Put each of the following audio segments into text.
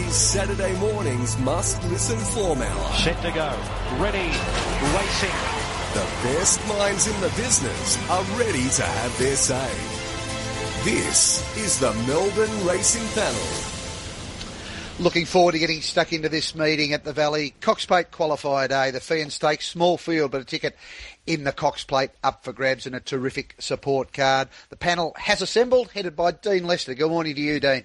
is Saturday morning's must-listen form hour. Set to go. Ready. Racing. The best minds in the business are ready to have their say. This is the Melbourne Racing Panel. Looking forward to getting stuck into this meeting at the Valley. Cox Plate qualifier day. The Feehan stakes, small field, but a ticket in the Cox Plate up for grabs and a terrific support card. The panel has assembled, headed by Dean Lester. Good morning to you, Dean.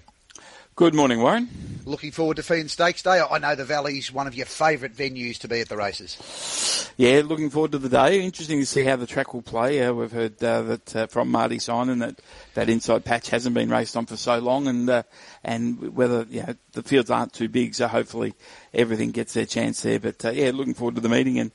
Good morning, Warren. Looking forward to Fee Stakes Day. I know the Valley's one of your favourite venues to be at the races. Yeah, looking forward to the day. Interesting to see how the track will play. Uh, we've heard uh, that uh, from Marty Simon that that inside patch hasn't been raced on for so long, and uh, and whether you know, the fields aren't too big, so hopefully everything gets their chance there. But uh, yeah, looking forward to the meeting and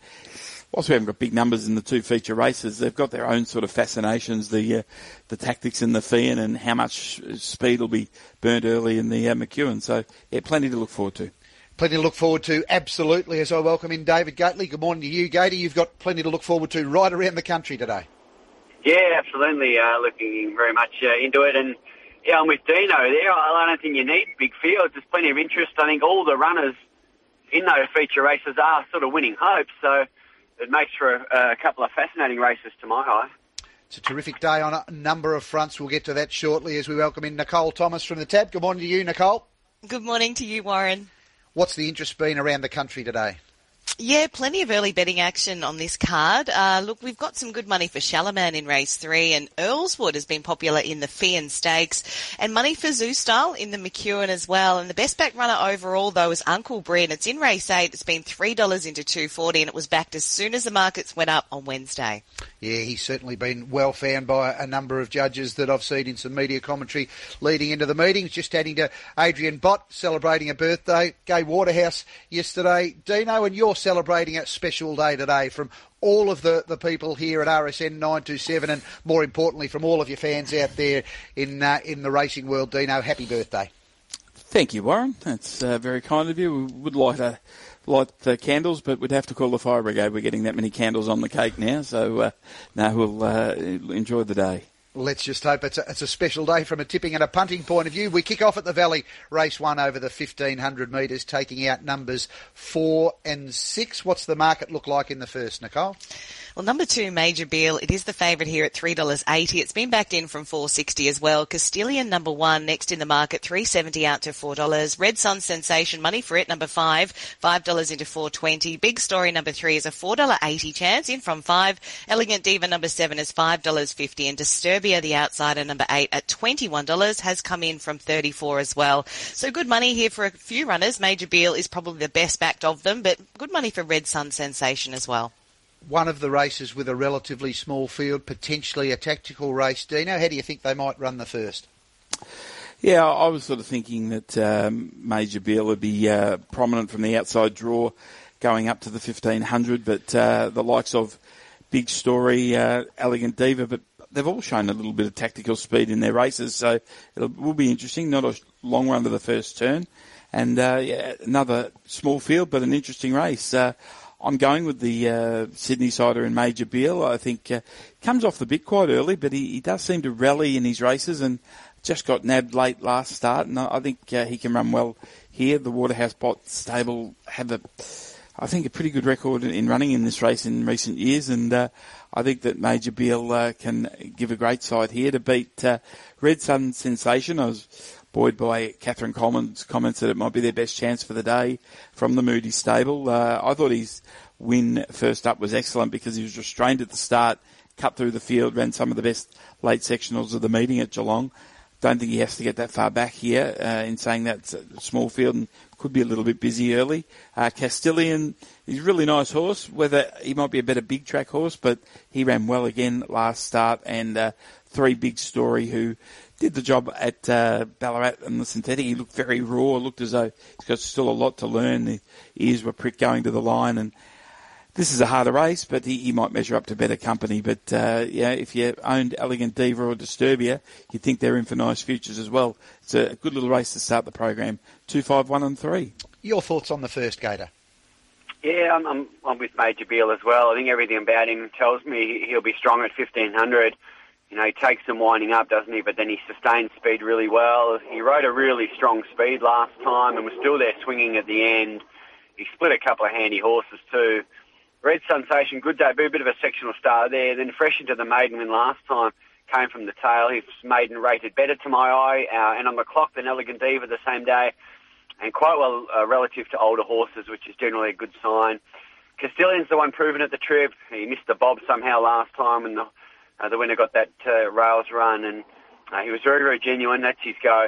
whilst we haven't got big numbers in the two feature races, they've got their own sort of fascinations, the uh, the tactics in the Feehan and how much speed will be burnt early in the uh, McEwen. So, yeah, plenty to look forward to. Plenty to look forward to, absolutely, as I welcome in David Gately. Good morning to you, Gatey. You've got plenty to look forward to right around the country today. Yeah, absolutely. Uh, looking very much uh, into it. And yeah, I'm with Dino there. I don't think you need big fields. There's plenty of interest. I think all the runners in those feature races are sort of winning hopes. So it makes for a, a couple of fascinating races to my eye. It's a terrific day on a number of fronts. We'll get to that shortly as we welcome in Nicole Thomas from the TAB. Good morning to you, Nicole. Good morning to you, Warren. What's the interest been around the country today? Yeah, plenty of early betting action on this card. Uh, look, we've got some good money for Shalaman in race three, and Earlswood has been popular in the Feehan Stakes, and money for Zoustyle in the McEwen as well. And the best back runner overall, though, is Uncle Bryn. It's in race eight. It's been three dollars into two forty, and it was backed as soon as the markets went up on Wednesday. Yeah, he's certainly been well found by a number of judges that I've seen in some media commentary leading into the meetings. Just adding to Adrian Bott celebrating a birthday, Gay Waterhouse yesterday. Dino, and you're celebrating a special day today from all of the, the people here at RSN 927 and more importantly from all of your fans out there in uh, in the racing world. Dino, happy birthday. Thank you, Warren. That's uh, very kind of you. We would light a light the candles, but we'd have to call the fire brigade. We're getting that many candles on the cake now, so uh, now we'll uh, enjoy the day. Let's just hope it's a, it's a special day from a tipping and a punting point of view. We kick off at the Valley race one over the 1500 metres, taking out numbers four and six. What's the market look like in the first, Nicole? Well, number two, Major Beale, it is the favourite here at $3.80. It's been backed in from 460 as well. Castilian number one, next in the market, 370 out to $4. Red Sun Sensation, money for it, number five, $5 into 420. Big Story number three is a $4.80 chance in from five. Elegant Diva number seven is $5.50 and Disturbia, the outsider number eight at $21 has come in from 34 as well. So good money here for a few runners. Major Beale is probably the best backed of them, but good money for Red Sun Sensation as well one of the races with a relatively small field, potentially a tactical race. Dino, how do you think they might run the first? Yeah, I was sort of thinking that um, Major Beale would be uh, prominent from the outside draw going up to the 1500, but uh, the likes of Big Story, uh, Elegant Diva, but they've all shown a little bit of tactical speed in their races, so it will be interesting. Not a long run to the first turn, and uh, yeah, another small field, but an interesting race. Uh, I'm going with the uh, Sydney Sider and Major Beale. I think uh, comes off the bit quite early, but he, he, does seem to rally in his races and just got nabbed late last start. And I, think uh, he can run well here. The Waterhouse Bott stable have a, I think, a pretty good record in running in this race in recent years, and uh, I think that Major Beale uh, can give a great side here to beat uh, Red Sun Sensation. I was buoyed by Katherine Coleman's comments that it might be their best chance for the day from the Moody stable. Uh, I thought his win first up was excellent because he was restrained at the start, cut through the field, ran some of the best late sectionals of the meeting at Geelong. Don't think he has to get that far back here uh, in saying that a small field and could be a little bit busy early. Uh, Castilian, he's a really nice horse. Whether he might be a better big track horse, but he ran well again last start. And uh, three big story who did the job at uh, Ballarat and the synthetic. He looked very raw. Looked as though he's got still a lot to learn. The ears were pricked going to the line, and this is a harder race, but he, he might measure up to better company. But uh, yeah, if you owned Elegant Diva or Disturbia, you'd think they're in for nice futures as well. It's a good little race to start the program. Two, five, one, and three. Your thoughts on the first Gator? Yeah, I'm, I'm, I'm with Major Beale as well. I think everything about him tells me he'll be strong at 1500 you know, he takes some winding up, doesn't he? But then he sustains speed really well. He rode a really strong speed last time and was still there swinging at the end. He split a couple of handy horses too. Red Sensation, good debut, bit of a sectional star there. Then fresh into the maiden win last time, came from the tail. His maiden rated better to my eye, uh, and on the clock than Elegant Diva the same day, and quite well uh, relative to older horses, which is generally a good sign. Castilian's the one proven at the trip. He missed the bob somehow last time, and the uh, the winner got that uh, rails run, and uh, he was very, very genuine. That's his go.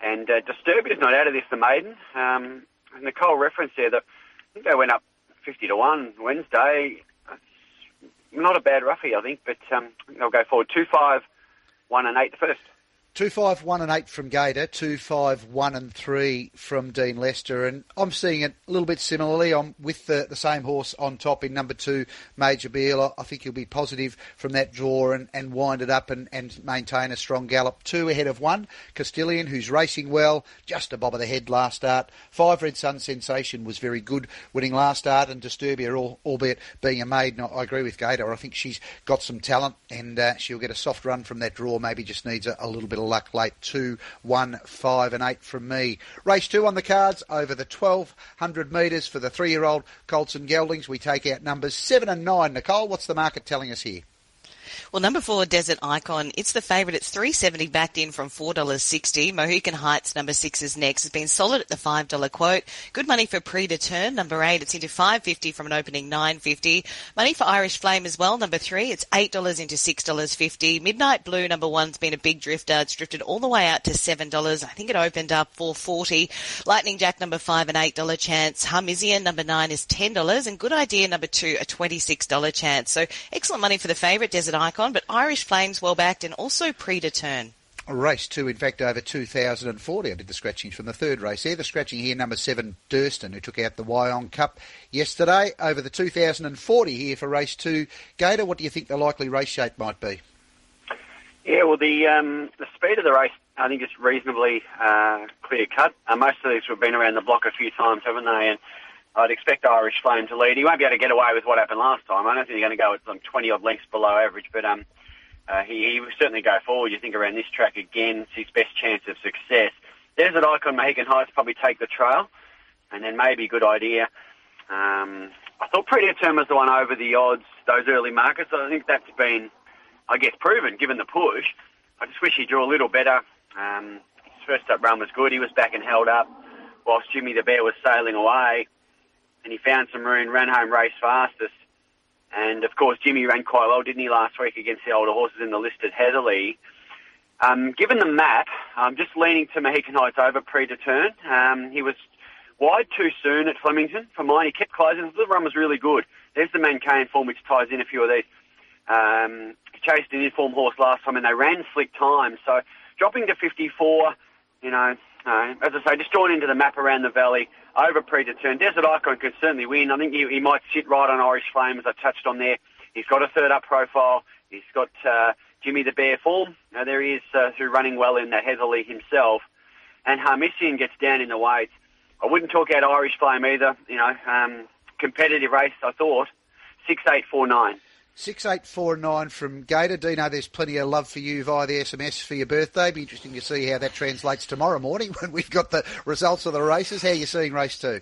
And uh, Disturbia is not out of this, the maiden. Um, Nicole referenced there that I think they went up 50 to 1 Wednesday. Not a bad roughie, I think, but um, they'll go forward 2 5 1 and 8 the first. Two five one and eight from Gator, two five one and three from Dean Lester, and I'm seeing it a little bit similarly. I'm with the, the same horse on top in number two, Major Beale. I think he'll be positive from that draw and, and wind it up and, and maintain a strong gallop. Two ahead of one, Castilian, who's racing well, just a bob of the head last start. Five Red Sun Sensation was very good winning last start, and Disturbia, albeit being a maiden, I agree with Gator. I think she's got some talent and uh, she'll get a soft run from that draw. Maybe just needs a, a little bit of luck late. Two, one, five, and eight from me. Race two on the cards over the 1200 metres for the three year old Colts and Geldings. We take out numbers seven and nine. Nicole, what's the market telling us here? Well, number four, Desert Icon. It's the favourite. It's three seventy backed in from four dollars sixty. Mohican Heights, number six is next. It's been solid at the five dollar quote. Good money for pre to turn. Number eight, it's into five fifty from an opening nine fifty. Money for Irish Flame as well. Number three, it's eight dollars into six dollars fifty. Midnight Blue, number one's been a big drifter. It's drifted all the way out to seven dollars. I think it opened up four forty. Lightning Jack, number five, an eight dollar chance. Harmizian, number nine, is ten dollars, and Good Idea, number two, a twenty six dollar chance. So excellent money for the favourite Desert Icon but Irish Flames well backed and also pre to turn. Race two, in fact, over 2,040. I did the scratchings from the third race there. The scratching here, number seven, Durston, who took out the Wyong Cup yesterday. Over the 2,040 here for race two. Gator, what do you think the likely race shape might be? Yeah, well, the um, the speed of the race, I think, is reasonably uh, clear cut. Uh, most of these have been around the block a few times, haven't they? And I'd expect Irish Flame to lead. He won't be able to get away with what happened last time. I don't think he's going to go at some 20 odd lengths below average, but um, uh, he, he will certainly go forward. You think around this track again, it's his best chance of success. There's an Icon Mohican Heights probably take the trail, and then maybe good idea. Um, I thought Pretty Term was the one over the odds, those early markets. I think that's been, I guess, proven given the push. I just wish he drew a little better. Um, his first up run was good. He was back and held up whilst Jimmy the Bear was sailing away and he found some room, ran home race fastest. And of course, Jimmy ran quite well, didn't he, last week against the older horses in the listed Heatherlie. Um, given the map, I'm just leaning to Mohican Heights over pre to turn. Um, he was wide too soon at Flemington for mine. He kept closing. The run was really good. There's the Mancaine form, which ties in a few of these. Um, he chased an inform horse last time, and they ran slick times. So dropping to 54, you know, as I say, just drawn into the map around the valley over predetermined. Desert Icon can certainly win. I think he, he, might sit right on Irish Flame, as I touched on there. He's got a third up profile. He's got uh, Jimmy the Bear form. Now, there he is uh, through running well in the Heatherlie himself. And Harmissian gets down in the weights. I wouldn't talk out Irish Flame either. You know, um, competitive race, I thought. 6849. 6849 from Gator. Dino, there's plenty of love for you via the SMS for your birthday. Be interesting to see how that translates tomorrow morning when we've got the results of the races. How are you seeing race two?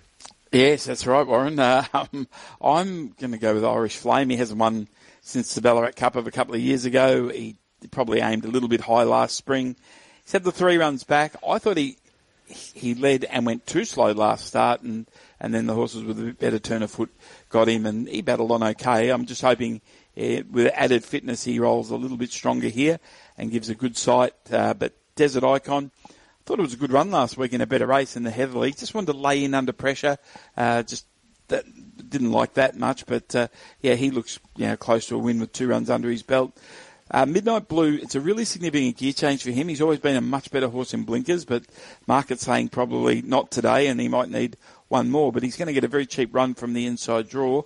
Yes, that's right, Warren. Uh, um, I'm going to go with Irish Flame. He hasn't won since the Ballarat Cup of a couple of years ago. He probably aimed a little bit high last spring. He's had the three runs back. I thought he he led and went too slow last start, and, and then the horses with a better turn of foot got him, and he battled on okay. I'm just hoping uh, with added fitness, he rolls a little bit stronger here and gives a good sight. Uh, but Desert Icon, thought it was a good run last week in a better race in the Heatherlie. Just wanted to lay in under pressure. Uh, just that didn't like that much, but uh, yeah, he looks you know close to a win with two runs under his belt. Uh, Midnight Blue, it's a really significant gear change for him. He's always been a much better horse in blinkers, but market saying probably not today, and he might need one more. But he's going to get a very cheap run from the inside draw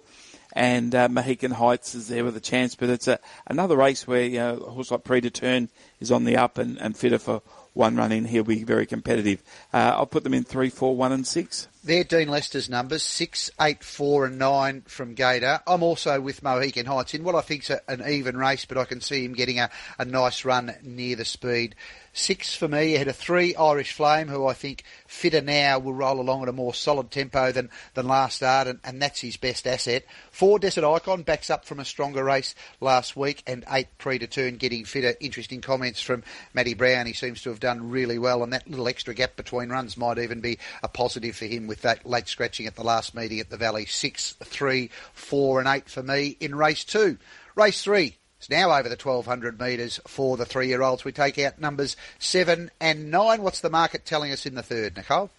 and uh, Mohican Heights is there with a chance. But it's a, another race where you know, a horse like Predeturn is on the up and, and fitter for one run in. He'll be very competitive. Uh, I'll put them in three, four, one, and six. They're Dean Lester's numbers, six, eight, four, and nine from Gator. I'm also with Mohican Heights in what I think's a, an even race, but I can see him getting a, a nice run near the speed. Six for me ahead of three Irish Flame, who I think fitter now will roll along at a more solid tempo than, than last start, and, and that's his best asset. Four Desert Icon backs up from a stronger race last week, and eight pre to turn getting fitter. Interesting comments from Matty Brown. He seems to have done really well, and that little extra gap between runs might even be a positive for him with that late scratching at the last meeting at the Valley. Six, three, four, and eight for me in race two. Race three, it's now over the 1200 metres for the three year olds. We take out numbers seven and nine. What's the market telling us in the third, Nicole?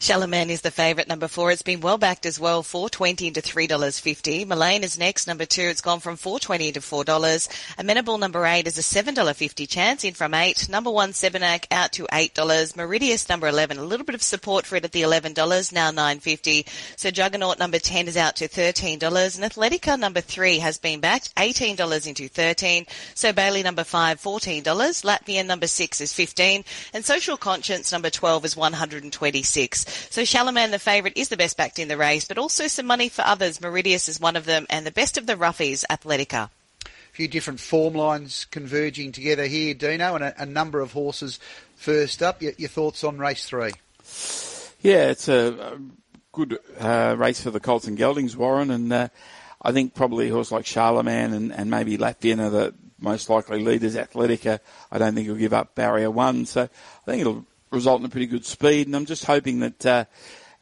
Shalaman is the favourite number four. It's been well backed as well, four twenty into three dollars fifty. Mullane is next, number two. It's gone from four twenty to four dollars. Amenable number eight is a seven dollar fifty chance in from eight. Number one Sebenak out to eight dollars. Meridius number eleven, a little bit of support for it at the eleven dollars, now nine fifty. So Juggernaut number ten is out to thirteen dollars, and Athletica number three has been backed eighteen dollars into thirteen. Sir Bailey number five, fourteen dollars. Latvian number six is fifteen, and Social Conscience number twelve is one hundred and twenty six. So Shalaman, the favourite, is the best backed in the race, but also some money for others. Meridius is one of them, and the best of the roughies, Athletica. A few different form lines converging together here, Dino, and a, a number of horses first up. Your, your, thoughts on race three? Yeah, it's a, a good uh, race for the Colts and Geldings, Warren, and uh, I think probably a horse like Charlemagne and, and maybe Latvian are the most likely leaders. Athletica, I don't think he'll give up barrier one, so I think it'll result in a pretty good speed. And I'm just hoping that uh,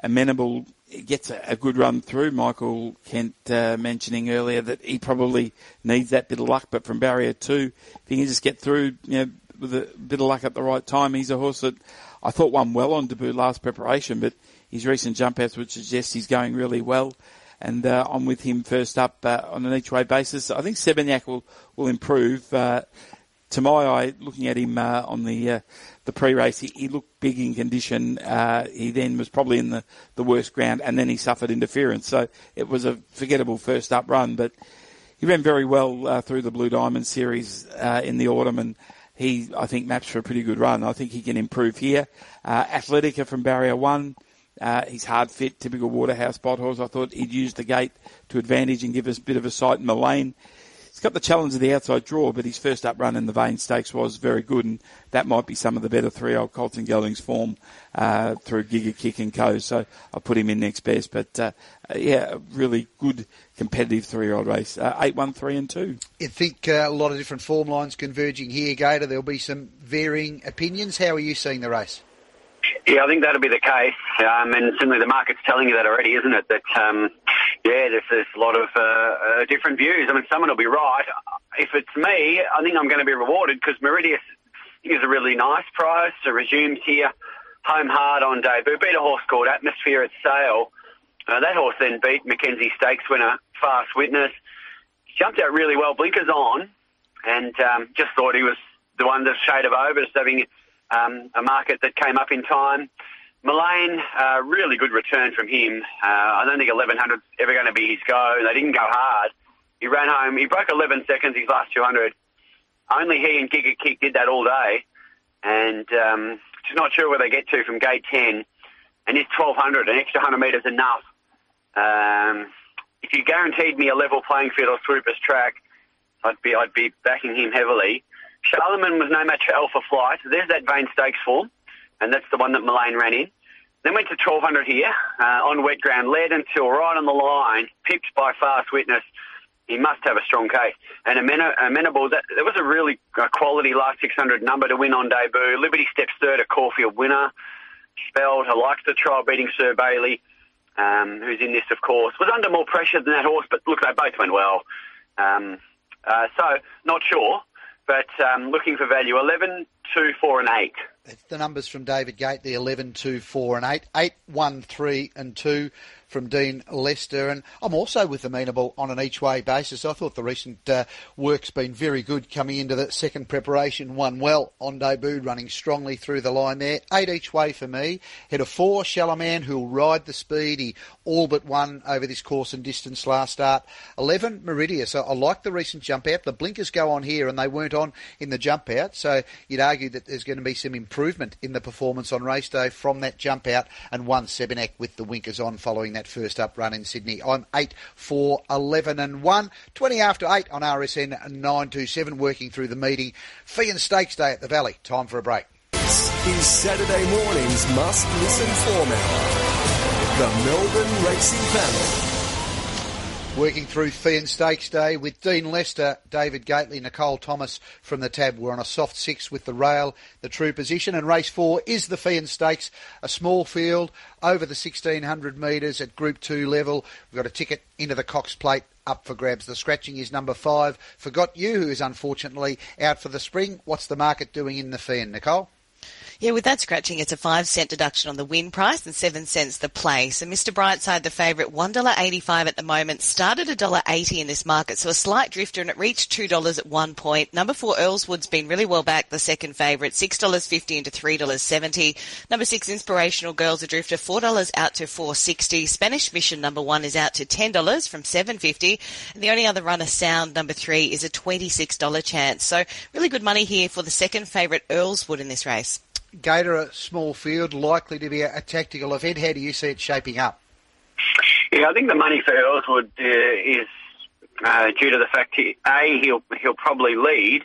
Amenable gets a, a, good run through. Michael Kent uh, mentioning earlier that he probably needs that bit of luck, but from barrier two, if he can just get through, you know, with a bit of luck at the right time, he's a horse that I thought won well on debut last preparation, but his recent jump outs would suggest he's going really well. And uh, I'm with him first up uh, on an each way basis. I think Sebanyak will will improve. Uh, to my eye, looking at him uh, on the uh, the pre-race, he, he, looked big in condition. Uh, he then was probably in the, the worst ground, and then he suffered interference. So it was a forgettable first up run, but he ran very well uh, through the Blue Diamond Series uh, in the autumn, and he, I think, maps for a pretty good run. I think he can improve here. Uh, Athletica from Barrier One. Uh, he's hard fit, typical Waterhouse spot horse. I thought he'd use the gate to advantage and give us a bit of a sight in the lane. He's got the challenge of the outside draw, but his first up run in the Vain Stakes was very good, and that might be some of the better three-year-old Colts and Geldings form uh, through Giga Kick and Co. So I'll put him in next best. But uh, yeah, really good competitive three-year-old race. Uh, eight, one, three, and two. I think uh, a lot of different form lines converging here, Gator. There'll be some varying opinions. How are you seeing the race? Yeah, I think that'll be the case, um, and certainly the market's telling you that already, isn't it? That um, yeah, there's, there's a lot of uh, uh, different views. I mean, someone will be right. If it's me, I think I'm going to be rewarded because Meridius is a really nice price. It resumes here, home hard on debut. Beat a horse called Atmosphere at Sale. Uh, that horse then beat Mackenzie Stakes winner Fast Witness. Jumped out really well, blinkers on, and um, just thought he was the one, the shade of over, just having um, a market that came up in time. Mullane, uh, really good return from him. Uh, I don't think 1100 is ever going to be his go. They didn't go hard. He ran home. He broke 11 seconds his last 200. Only he and Giga Kick did that all day. And um, just not sure where they get to from gate 10. And it's 1200, an extra 100 metres enough. Um, if you guaranteed me a level playing field or Swoopers track, I'd be I'd be backing him heavily. Charlemagne was no match for Alpha Flight. There's that Vain Stakes form, and that's the one that Mullane ran in. Then went to 1200 here uh, on wet ground, led until right on the line, pipped by Fast Witness. He must have a strong case. And amenable, that, that was a really uh, quality last 600 number to win on debut. Liberty steps third, a Caulfield winner. Spelled, I likes the trial beating Sir Bailey, um, who's in this, of course. Was under more pressure than that horse, but look, they both went well. Um, uh, so, not sure but um, looking for value. 11, 2, 4, and 8. It's the numbers from David Gate, the 11, 2, 4, and 8. 8, 1, 3, and 2 from Dean Lester. And I'm also with Amenable on an each way basis. I thought the recent uh, work's been very good coming into the second preparation. One well on debut, running strongly through the line there. Eight each way for me. Head of four, Shalaman, who'll ride the speed. He all but won over this course and distance last start. 11, Meridius. I, I like the recent jump out. The blinkers go on here and they weren't on in the jump out. So you'd argue that there's going to be some improvement in the performance on race day from that jump out and won Sebenek with the winkers on following that first up run in Sydney. I'm 8, 4, 11 and 1. 20 after 8 on RSN 927 working through the meeting. Feehan Stakes Day at the Valley. Time for a break. This is Saturday morning's must listen form hour. The Melbourne Racing Panel. Working through Feehan Stakes Day with Dean Lester, David Gately, Nicole Thomas from the tab. We're on a soft six with the rail, the true position, and race four is the Feehan Stakes, a small field over the 1600 metres at Group 2 level. We've got a ticket into the Cox Plate up for grabs. The scratching is number five. Forgot You, who is unfortunately out for the spring. What's the market doing in the Fee and Nicole? Yeah, with that scratching, it's a five cent deduction on the win price and seven cents the play. So Mr. Brightside, the favourite, one dollar eighty-five at the moment, started a dollar eighty in this market, so a slight drifter, and it reached two dollars at one point. Number four, Earlswood's been really well back, the second favourite, six dollars fifty into three dollars seventy. Number six, Inspirational Girls, a drifter, four dollars out to four sixty. Spanish Mission number one is out to ten dollars from seven fifty, and the only other runner, Sound number three, is a twenty-six dollar chance. So really good money here for the second favourite, Earlswood, in this race. Gator, a small field, likely to be a, a, tactical event. How do you see it shaping up? Yeah, I think the money for Earlswood uh, is uh, due to the fact he, a he'll he'll probably lead,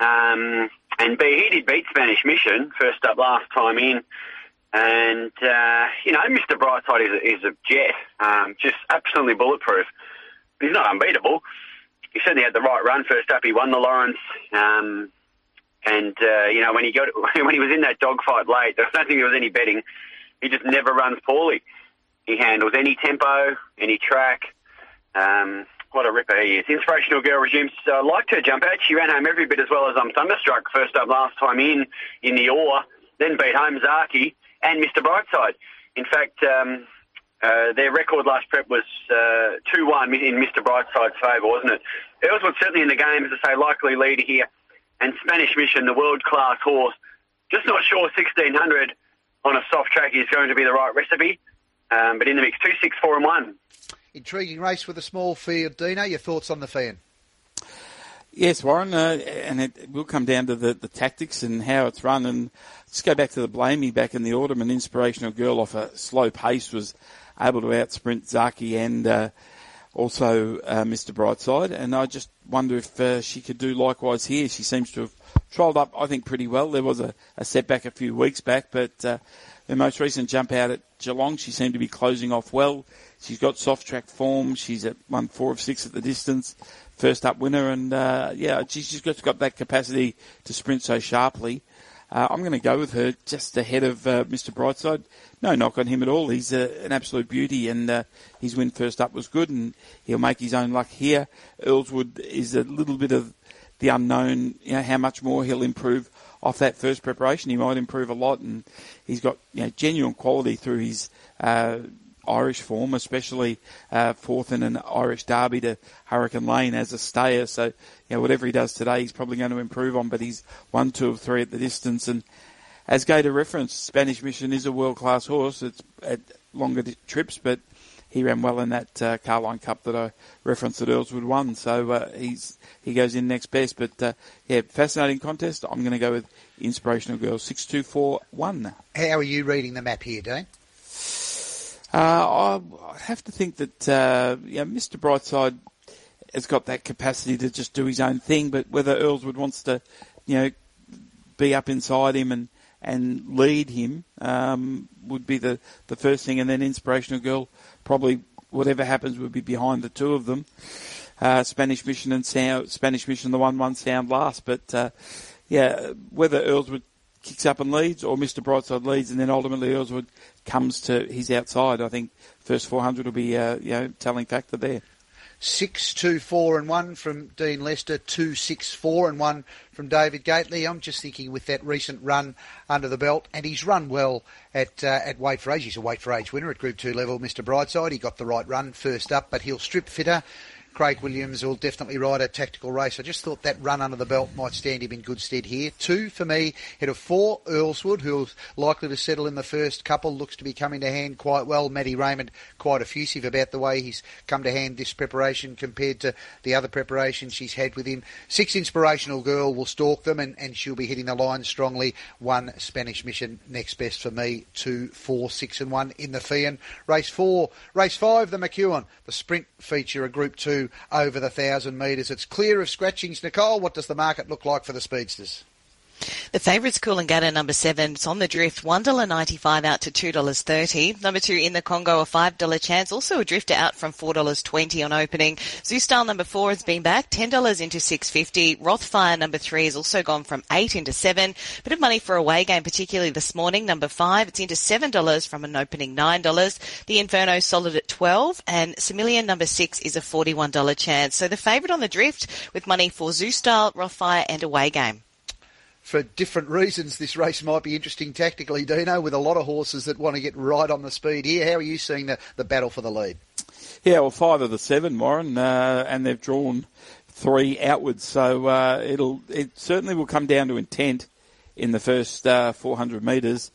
um, and b he did beat Spanish Mission first up last time in, and uh, you know Mr Brightside is a, is a jet, um, just absolutely bulletproof. He's not unbeatable. He certainly had the right run first up. He won the Lawrence. Um, and uh, you know, when he got when he was in that dogfight late, I don't think there was any betting. He just never runs poorly. He handles any tempo, any track. Um, what a ripper he is. Inspirational girl resumes. Uh, liked her jump out. She ran home every bit as well as I'm um, thunderstruck. First up last time in in the Orr, then beat home Zaaki and Mr Brightside. In fact, um, uh, their record last prep was uh, two uh, one in Mr Brightside's favour, wasn't it? Earlswood certainly in the game, as I say, likely leader here and Spanish Mission, the world class horse. Just not sure 1600 on a soft track is going to be the right recipe, um, but in the mix, two, six, four, and one. Intriguing race with a small field, Dino. Your thoughts on the Feehan? Yes, Warren, uh, and it will come down to the, the tactics and how it's run. And let's go back to the Blamey back in the autumn. An inspirational girl off a slow pace was able to outsprint Zaaki and uh, also uh, Mr. Brightside, and I just wonder if uh, she could do likewise here. She seems to have trialled up, I think, pretty well. There was a, a setback a few weeks back, but uh, her most recent jump out at Geelong, she seemed to be closing off well. She's got soft track form. She's at one four of six at the distance, first up winner, and uh, yeah, she's just got, got that capacity to sprint so sharply. Uh, I'm going to go with her just ahead of uh, Mr. Brightside. No knock on him at all. He's a, an absolute beauty, and uh, his win first up was good, and he'll make his own luck here. Earlswood is a little bit of the unknown. You know how much more he'll improve off that first preparation. He might improve a lot, and he's got you know, genuine quality through his uh, Irish form, especially uh, fourth in an Irish derby to Hurricane Lane as a stayer. So, you know, whatever he does today, he's probably going to improve on, but he's one, two, of three at the distance. And as Gator referenced, Spanish Mission is a world class horse. It's at longer trips, but he ran well in that uh, Carlyon Cup that I referenced that Earlswood won. So uh, he's he goes in next best. But uh, yeah, fascinating contest. I'm going to go with Inspirational Girl six two four one. How are you reading the map here, Dean? Uh, I have to think that uh, Mr. Brightside has got that capacity to just do his own thing, but whether Earlswood wants to, you know, be up inside him and, and lead him um, would be the, the first thing, and then Inspirational Girl probably whatever happens would be behind the two of them. Uh, Spanish Mission and Sound, Spanish Mission, the one one sound last, but uh, yeah, whether Earlswood kicks up and leads, or Mr. Brightside leads, and then ultimately Earlswood comes to his outside. I think first 400 will be uh, you know telling factor there. Six, two, four, and one from Dean Lester. Two, six, four, and one from David Gately. I'm just thinking with that recent run under the belt, and he's run well at uh, at weight for age. He's a weight for age winner at Group Two level. Mr. Brightside, he got the right run first up, but he'll strip fitter Craig Williams will definitely ride a tactical race. I just thought that run under the belt might stand him in good stead here. Two for me, head of four, Earlswood, who's likely to settle in the first couple, looks to be coming to hand quite well. Matty Raymond quite effusive about the way he's come to hand this preparation compared to the other preparations she's had with him. Six Inspirational Girl will stalk them and, and she'll be hitting the line strongly. One Spanish Mission next best for me. Two, four, six and one in the Feehan. Race four. Race five, the McEwen. The sprint feature, a group two over the thousand metres. It's clear of scratchings. Nicole, what does the market look like for the speedsters? The favourites Coolangatta number seven. It's on the drift. One dollar ninety five out to two dollars thirty. Number two in the Congo a five dollar chance. Also a drifter out from four dollars twenty on opening. Zoustyle number four has been back ten dollars into six fifty. Rothfire number three has also gone from eight into seven. Bit of money for away game, particularly this morning. Number five, it's into seven dollars from an opening nine dollars. The Inferno solid at twelve, and Similian number six is a forty one dollar chance. So the favourite on the drift with money for Zoustyle, Rothfire, and away game for different reasons, this race might be interesting tactically, Dino, with a lot of horses that want to get right on the speed here. How are you seeing the, the battle for the lead? Yeah, well, five of the seven, Warren, uh, and they've drawn three outwards, so uh, it'll it certainly will come down to intent in the first uh, 400 metres.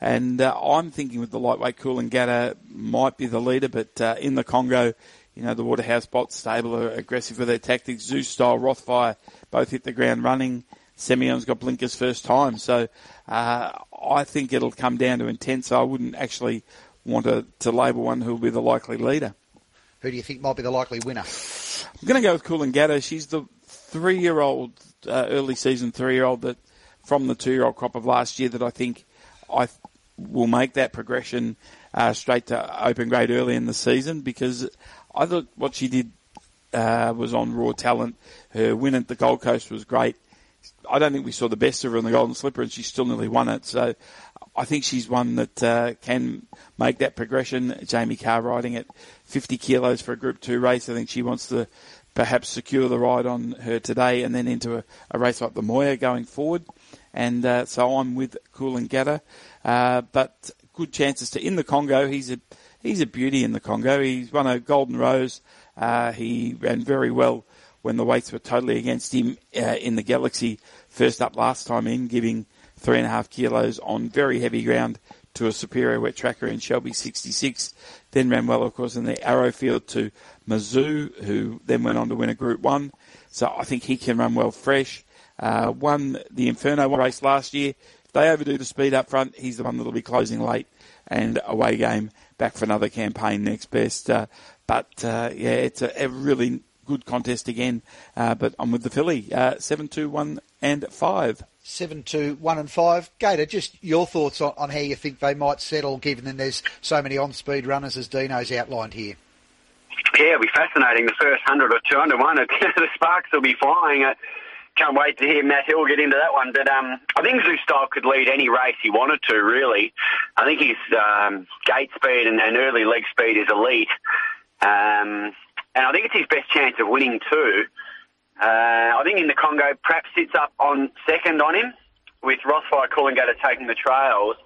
And uh, I'm thinking with the lightweight Coolangatta might be the leader, but uh, in the Congo, you know, the Waterhouse Bott stable are aggressive with their tactics. Zoustyle, Rothfire both hit the ground running. Semion's got blinkers first time, so uh, I think it'll come down to intent. So I wouldn't actually want to, to label one who'll be the likely leader. Who do you think might be the likely winner? I'm going to go with Coolangatta. She's the three-year-old, uh, early season three-year-old that from the two-year-old crop of last year that I think I will make that progression uh, straight to open grade early in the season because I thought what she did uh, was on raw talent. Her win at the Gold Coast was great. I don't think we saw the best of her in the Golden Slipper, and she still nearly won it. So I think she's one that uh, can make that progression. Jamie Kah riding at 50 kilos for a Group 2 race. I think she wants to perhaps secure the ride on her today and then into a, a race like the Moir going forward. And uh, so I'm with Coolangatta. Uh, but good chances to in the Congo. He's a he's a beauty in the Congo. He's won a Golden Rose. Uh, he ran very well when the weights were totally against him uh, in the Galaxy first up last time in, giving three and a half kilos on very heavy ground to a superior wet tracker in Shelby 66. Then ran well, of course, in the Arrowfield to Mizzou, who then went on to win a Group 1. So I think he can run well fresh. Uh, won the Inferno race last year. If they overdo the speed up front, he's the one that'll be closing late and away game back for another campaign next best. Uh, but uh, yeah, it's a, a really good contest again. Uh, but I'm with the filly. Uh, 7 2 1 and 5. 7 2 1 and 5. Gator, just your thoughts on, on how you think they might settle given that there's so many on speed runners as Dino's outlined here. Yeah, it'll be fascinating. The first 100 or 200 one, the sparks will be flying. Uh, can't wait to hear Matt Hill get into that one. But um, I think Zoustyle could lead any race he wanted to, really. I think his um, gate speed and, and early leg speed is elite. Um, and I think it's his best chance of winning too. Uh, I think in the Congo, perhaps sits up on second on him, with Rothfire Coolangatta taking the trails.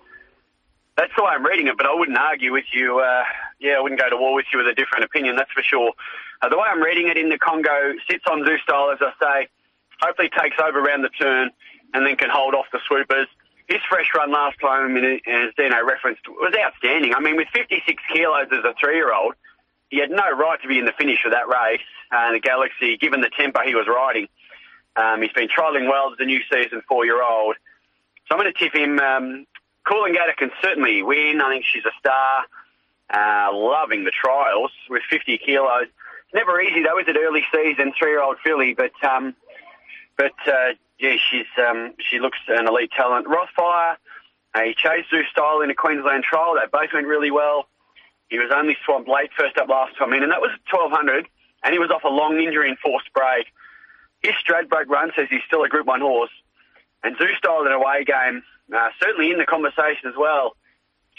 That's the way I'm reading it, but I wouldn't argue with you. Uh, yeah, I wouldn't go to war with you with a different opinion, that's for sure. Uh, the way I'm reading it in the Congo, sits on Zoustyle, as I say, hopefully takes over around the turn and then can hold off the swoopers. His fresh run last time, as Dino referenced, was outstanding. I mean, with 56 kilos as a three-year-old, he had no right to be in the finish of that race. Uh, the Galaxy, given the tempo he was riding, um, he's been trialling well as a new season four-year-old. So I'm going to tip him. Um, Coolangatta can certainly win. I think she's a star. Uh, loving the trials with 50 kilos. It's never easy though, is it? Early season, three-year-old filly, but um, but uh, yeah, she's um, she looks an elite talent. Rothfire, a Chase Zoo style in a Queensland trial. They both went really well. He was only swamped late first up last time in, and that was 1200, and he was off a long injury and forced break. His Stradbroke run says he's still a Group 1 horse. And Zoustyle in a away game, uh, certainly in the conversation as well.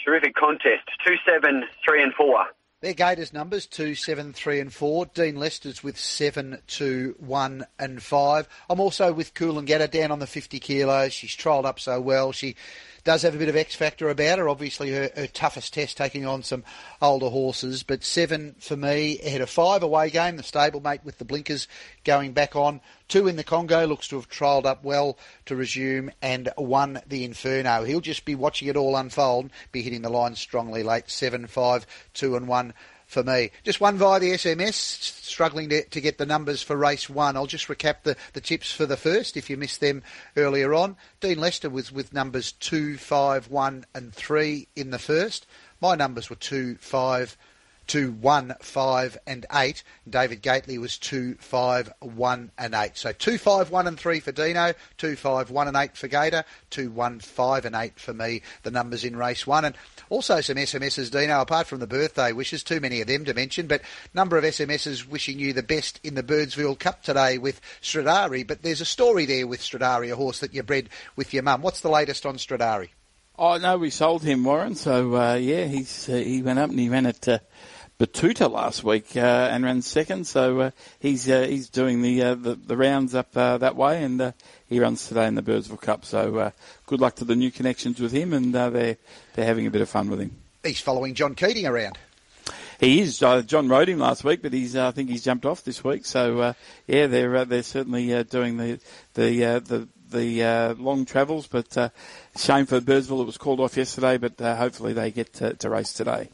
Terrific contest. 2 7, 3 and 4. Their Gators numbers two, seven, three, and four. Dean Lester's with seven, two, one, and five. I'm also with Coolangatta down on the 50 kilos. She's trialled up so well. She does have a bit of X factor about her. Obviously, her, her toughest test taking on some older horses. But seven for me ahead of five away game. The stablemate with the blinkers going back on. Two in the Congo looks to have trialled up well to resume and won the Inferno. He'll just be watching it all unfold, be hitting the line strongly late. Seven, five, two, and one for me. Just one via the SMS, struggling to, to, get the numbers for race one. I'll just recap the, the tips for the first if you missed them earlier on. Dean Lester was with numbers two, five, one, and three in the first. My numbers were two, five, two, one, five, and eight. David Gately was two, five, one, and eight. So two, five, one, and three for Dino. Two, five, one, and eight for Gator. Two, one, five, and eight for me. The numbers in race one, and also some SMSs, Dino. Apart from the birthday wishes, too many of them to mention, but number of SMSs wishing you the best in the Birdsville Cup today with Stradari. But there's a story there with Stradari, a horse that you bred with your mum. What's the latest on Stradari? Oh no, we sold him, Warren. So uh, yeah, he's uh, he went up and he ran at uh, Betoota last week uh, and ran second. So uh, he's uh, he's doing the, uh, the, the rounds up uh, that way, and uh, he runs today in the Birdsville Cup. So good luck to the new connections with him, and they're they're having a bit of fun with him. He's following John Keating around. He is. John rode him last week, but he's I think he's jumped off this week. So yeah, they're they're certainly doing the the the the uh, long travels, but uh, shame for Birdsville it was called off yesterday, but uh, hopefully they get to, to, race today.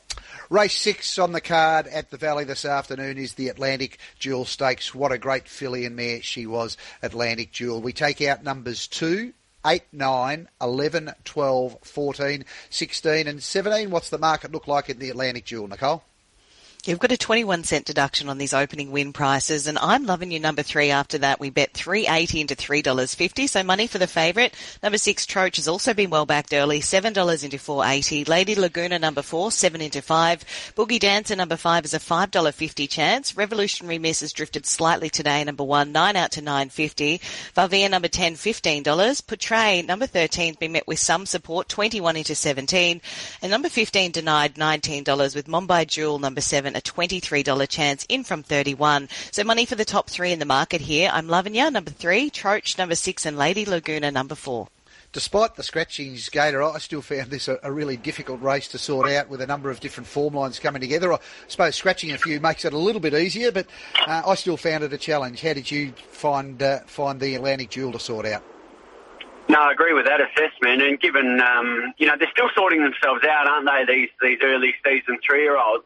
Race six on the card at the Valley this afternoon is the Atlantic Jewel Stakes. What a great filly and mare she was, Atlantic Jewel. We take out numbers two, 8, 9, 11, 12, 14, 16 and 17. What's the market look like in the Atlantic Jewel, Nicole? You've got a 21 cent deduction on these opening win prices, and I'm loving your number three after that. We bet 380 into $3.50, so money for the favourite. Number six, Troach, has also been well backed early, $7 into 480. Lady Laguna, number four, 7 into 5. Boogie Dancer, number five, is a $5.50 chance. Revolutionary Miss has drifted slightly today, number one, 9 out to 950. Valvia, number 10, $15. Portray, number 13, has been met with some support, 21 into 17. And number 15, denied $19 with Mumbai Jewel, number 7, a $23 chance in from 31. So money for the top three in the market here. I'm loving ya, number three, Troach, number six, and Lady Laguna, number four. Despite the scratchings, Gator, I still found this a, a, really difficult race to sort out with a number of different form lines coming together. I suppose scratching a few makes it a little bit easier, but uh, I still found it a challenge. How did you find uh, find the Atlantic Jewel to sort out? No, I agree with that assessment. And given, um, you know, they're still sorting themselves out, aren't they, these, these early season three year olds?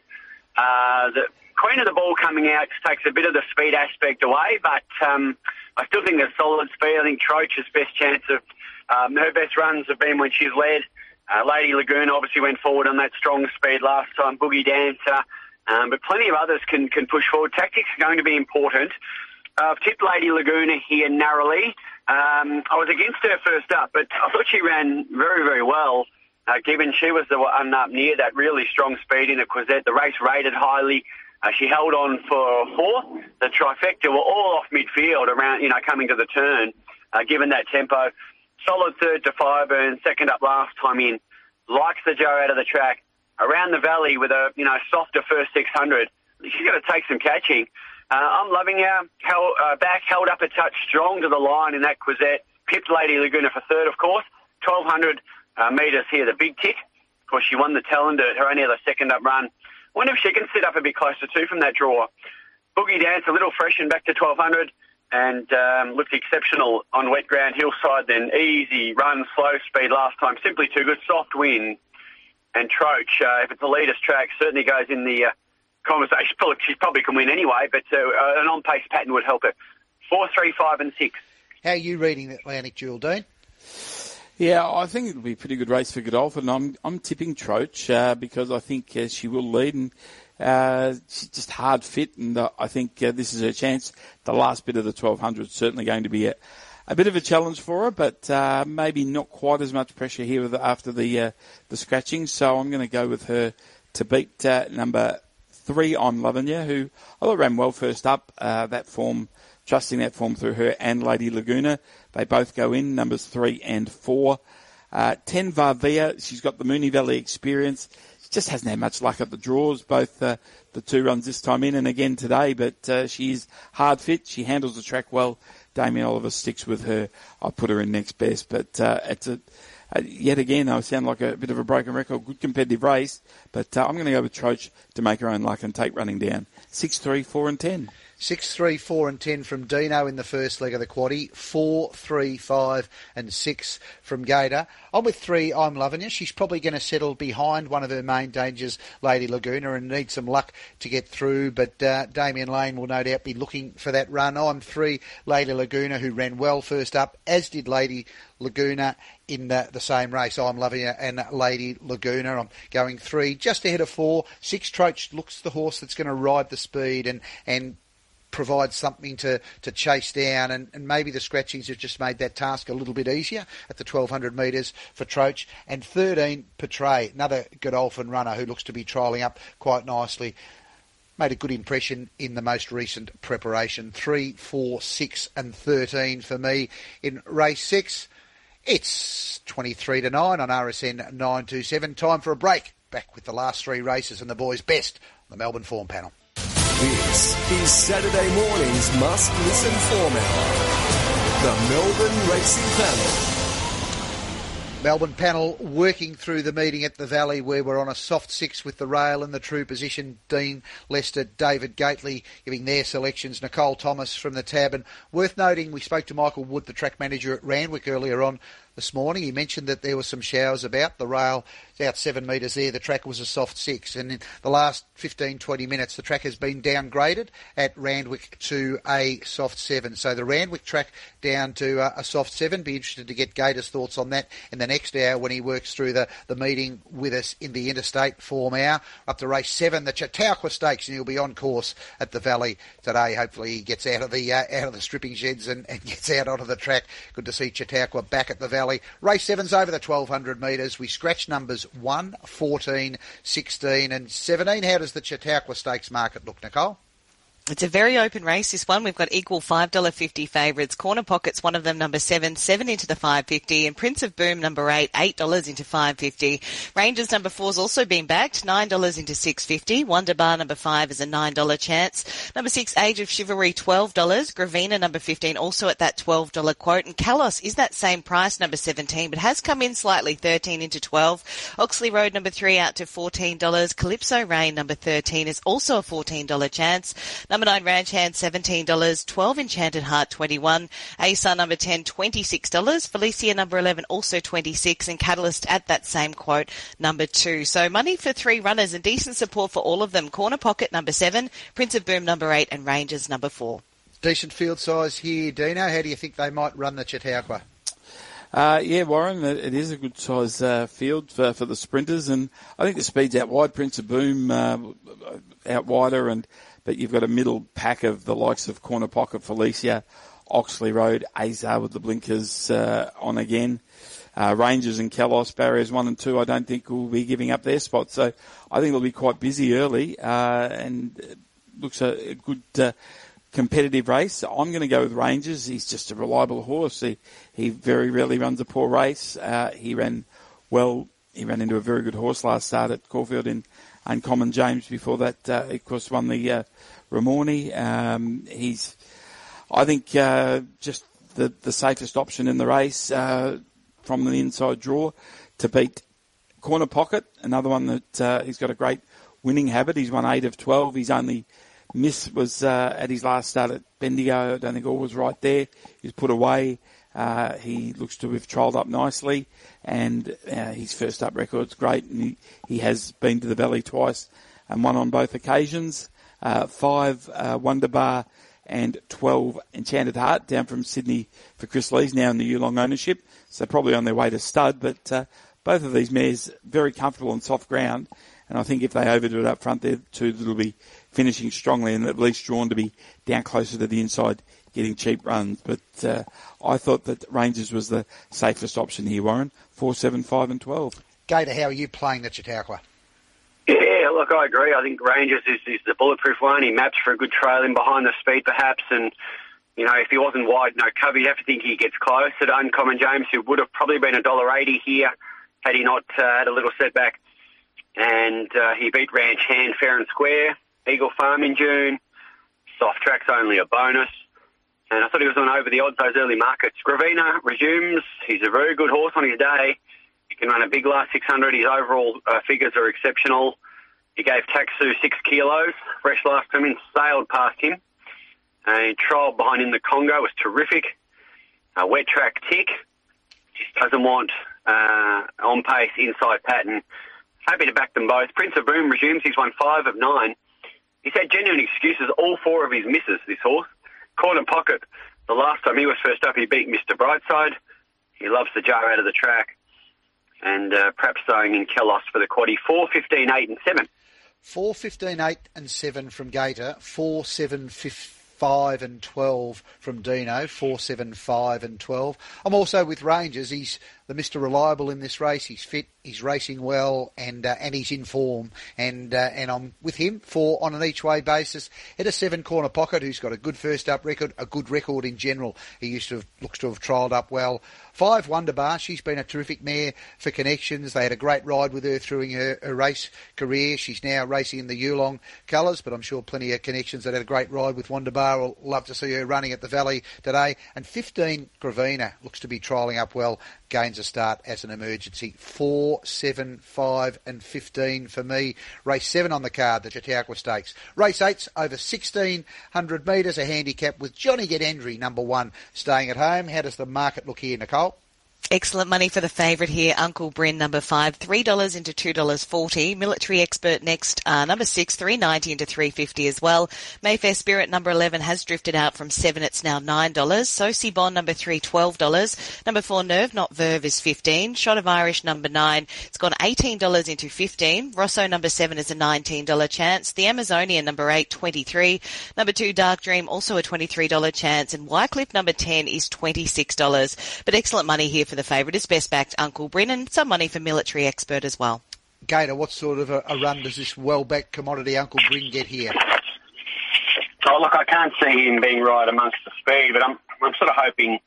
Uh, the Queen of the Ball coming out takes a bit of the speed aspect away, but um, I still think there's solid speed. I think Troach's best chance of um, her best runs have been when she's led. Uh, Lady Laguna obviously went forward on that strong speed last time. Boogie Dancer, um, but plenty of others can can push forward. Tactics are going to be important. Uh, I've tipped Lady Laguna here narrowly. Um, I was against her first up, but I thought she ran very very well. Uh, given she was the one up near that really strong speed in the Quezette, the race rated highly. Uh, she held on for fourth. The trifecta were all off midfield around, you know, coming to the turn. Uh, given that tempo, solid third to and second up last time in. Likes the Joe out of the track around the valley with a you know softer first 600. She's going to take some catching. Uh, I'm loving her. Uh, back held up a touch strong to the line in that Quezette. Pipped Lady Laguna for third, of course. 1200 uh, metres here, the big tick. Of course, she won the talent at her only other second up run. Wonder if she can sit up a bit closer too from that draw. Boogie Dance a little fresh and back to 1200 and um, looked exceptional on wet ground hillside then. Easy run, slow speed last time. Simply too good. Soft wind. And Troach, uh, if it's the latest track, certainly goes in the uh, conversation. She probably can win anyway, but uh, an on-pace pattern would help her. Four, three, five, and six. How are you reading the Atlantic Jewel, Dean? Yeah, I think it'll be a pretty good race for Godolphin. I'm I'm tipping Troach uh, because I think uh, she will lead and uh, she's just hard fit, and uh, I think uh, this is her chance. The last bit of the 1200 is certainly going to be a, a bit of a challenge for her, but uh, maybe not quite as much pressure here the, after the the scratching. So I'm going to go with her to beat number three on Lavanya, who I thought ran well first up. that form trusting that form through her and Lady Laguna. They both go in, numbers three and four. Uh, 10 Varvia, she's got the Moonee Valley experience. She just hasn't had much luck at the draws, both uh, the two runs this time in and again today, but uh, she is hard fit. She handles the track well. Damien Oliver sticks with her. I put her in next best, but uh, it's a, uh, yet again, I sound like a bit of a broken record. Good competitive race, but uh, I'm going to go with Troach to make her own luck and take running down. Six, three, four, and ten. Six, three, four, and ten from Dino in the first leg of the quaddy. Four, three, five, and six from Gator. I'm with three. I'm loving you. She's probably going to settle behind one of her main dangers, Lady Laguna, and need some luck to get through. But uh, Damian Lane will no doubt be looking for that run. I'm three, Lady Laguna, who ran well first up, as did Lady Laguna in the, the same race. I'm loving it, and Lady Laguna. I'm going three, just ahead of four. Six Troach looks the horse that's going to ride the speed and and provide something to, to chase down, and, and maybe the scratchings have just made that task a little bit easier at the 1200 metres for Troach. And 13, Petray, another Godolphin runner who looks to be trialling up quite nicely. Made a good impression in the most recent preparation. Three, four, six, and 13 for me in race six. It's 23 to 9 on RSN 927. Time for a break. Back with the last three races and the boys' best, on the Melbourne Form Panel. This is Saturday morning's must listen format. The Melbourne Racing Panel. Melbourne panel working through the meeting at the Valley where we're on a soft six with the rail in the true position. Dean Lester, David Gately giving their selections. Nicole Thomas from the tab. And worth noting, we spoke to Michael Wood, the track manager at Randwick earlier on this morning. He mentioned that there were some showers about. The rail out seven metres there. The track was a soft six. And in the last 15, 20 minutes, the track has been downgraded at Randwick to a soft seven. So the Randwick track down to uh, a soft seven. Be interested to get Gator's thoughts on that in the next hour when he works through the, the meeting with us in the interstate form hour. Up to race seven, the Chautauqua Stakes, and he'll be on course at the Valley today. Hopefully he gets out of the uh, out of the stripping sheds and, and gets out onto the track. Good to see Chautauqua back at the Valley. Race seven's over the 1200 metres. We scratch numbers 1, 14, 16 and 17. How does the Chautauqua Stakes market look, Nicole? It's a very open race, this one. We've got equal $5.50 favourites. Corner Pockets, one of them, number seven, seven into the 550. And Prince of Boom, number eight, $8 into 550. Rangers, number four's also been backed, $9 into 650. Wonder Bar, number five, is a $9 chance. Number six, Age of Chivalry, $12. Gravina, number 15, also at that $12 quote. And Kalos is that same price, number 17, but has come in slightly, 13 into 12. Oxley Road, number three, out to $14. Calypso Rain, number 13, is also a $14 chance. Number nine, Ranch Hand, $17. 12, Enchanted Heart, 21. ASAR number 10, $26. Felicia number 11, also 26. And Catalyst at that same quote, number two. So money for three runners and decent support for all of them. Corner Pocket, number seven. Prince of Boom, number eight. And Rangers, number four. Decent field size here, Dino. How do you think they might run the Chautauqua? Uh, yeah, Warren, it is a good size uh, field for, for the sprinters, and I think the speed's out wide. Prince of Boom uh, out wider, and but you've got a middle pack of the likes of Corner Pocket, Felicia, Oxley Road, Azar with the blinkers uh, on again. Uh, Rangers and Kalos, barriers one and two, I don't think will be giving up their spot. So I think it'll be quite busy early, uh, and looks a, a good uh, competitive race. I'm going to go with Rangers. He's just a reliable horse. He, he very rarely runs a poor race. Uh, he ran well. He ran into a very good horse last start at Caulfield in Uncommon James. Before that, uh, of course, won the Ramornie. Um, he's, I think, uh, just the, the safest option in the race uh, from the inside draw to beat Corner Pocket, another one that uh, he's got a great winning habit. He's won eight of 12. He's only miss was uh, at his last start at Bendigo. I don't think all was right there. He's put away. Uh, he looks to have trialled up nicely, and uh, his first up record's great. And he, he has been to the Valley twice and won on both occasions. Uh, five uh, Wonder Bar and 12 Enchanted Heart down from Sydney for Chris Lees now in the Yulong ownership. So probably on their way to stud, but uh, both of these mares very comfortable on soft ground. And I think if they overdo it up front, they're two that'll be finishing strongly and at least drawn to be down closer to the inside, getting cheap runs. But uh, I thought that Rangers was the safest option here, Warren. Four, seven, five, and twelve. Gator, how are you playing the Chautauqua? Yeah, look, I agree. I think Rangers is, is the bulletproof one. He maps for a good trail in behind the speed, perhaps, and you know, if he wasn't wide, no cover, you'd have to think he gets close to Uncommon James, who would have probably been a dollar eighty here had he not uh, had a little setback. And uh, he beat Ranch Hand fair and square. Eagle Farm in June. Soft track's only a bonus. And I thought he was on over the odds those early markets. Gravina resumes. He's a very good horse on his day. He can run a big last 600. His overall uh, figures are exceptional. He gave Taxu six kilos. Fresh Life in, sailed past him. A he trialled behind in the Congo, was terrific. Uh, wet track tick. Just doesn't want uh, on pace inside pattern. Happy to back them both. Prince of Boom resumes. He's won five of nine. He's had genuine excuses, all four of his misses, this horse. Corner pocket, the last time he was first up, he beat Mr. Brightside. He loves the jar out of the track. And uh, perhaps throwing in Kalos for the quaddy. 4, 15, 8 and 7. 4, 15, 8 and 7 from Gator. 4, 7, 5 and 12 from Dino. 4, 7, 5 and 12. I'm also with Rangers. He's the Mr. Reliable in this race. He's fit, he's racing well, and uh, and he's in form. And uh, and I'm with him for on an each way basis at a seven corner pocket. Who's got a good first up record, a good record in general. He used to have, looks to have trialled up well. Five Wonder Bar. She's been a terrific mare for connections. They had a great ride with her through her, her race career. She's now racing in the Yulong colours, but I'm sure plenty of connections that had a great ride with Wonder Bar will love to see her running at the Valley today. And 15 Gravina looks to be trialling up well gains a start as an emergency. Four, seven, five, and 15 for me. Race seven on the card, the Chautauqua Stakes. Race eight's over 1600 metres, a handicap with Johnny Get number one, staying at home. How does the market look here, Nicole? Excellent money for the favourite here, Uncle Bryn, number five, three dollars into two dollars forty. Military expert next, uh, number six, three ninety into three fifty as well. Mayfair Spirit number eleven has drifted out from seven; it's now nine dollars. Soci Bond number three, twelve dollars. Number four, Nerve Not Verve is fifteen. Shot of Irish number nine, it's gone eighteen dollars into fifteen. Rosso number seven is a nineteen dollar chance. The Amazonian number eight, twenty-three. Number two, Dark Dream also a twenty-three dollar chance, and Wycliffe number ten is twenty-six dollars. But excellent money here for the favourite is best backed Uncle Bryn and Some money for military expert as well. Gator, what sort of a, a run does this well-backed commodity Uncle Bryn get here? Oh, look, I can't see him being right amongst the speed, but I'm, I'm sort of hoping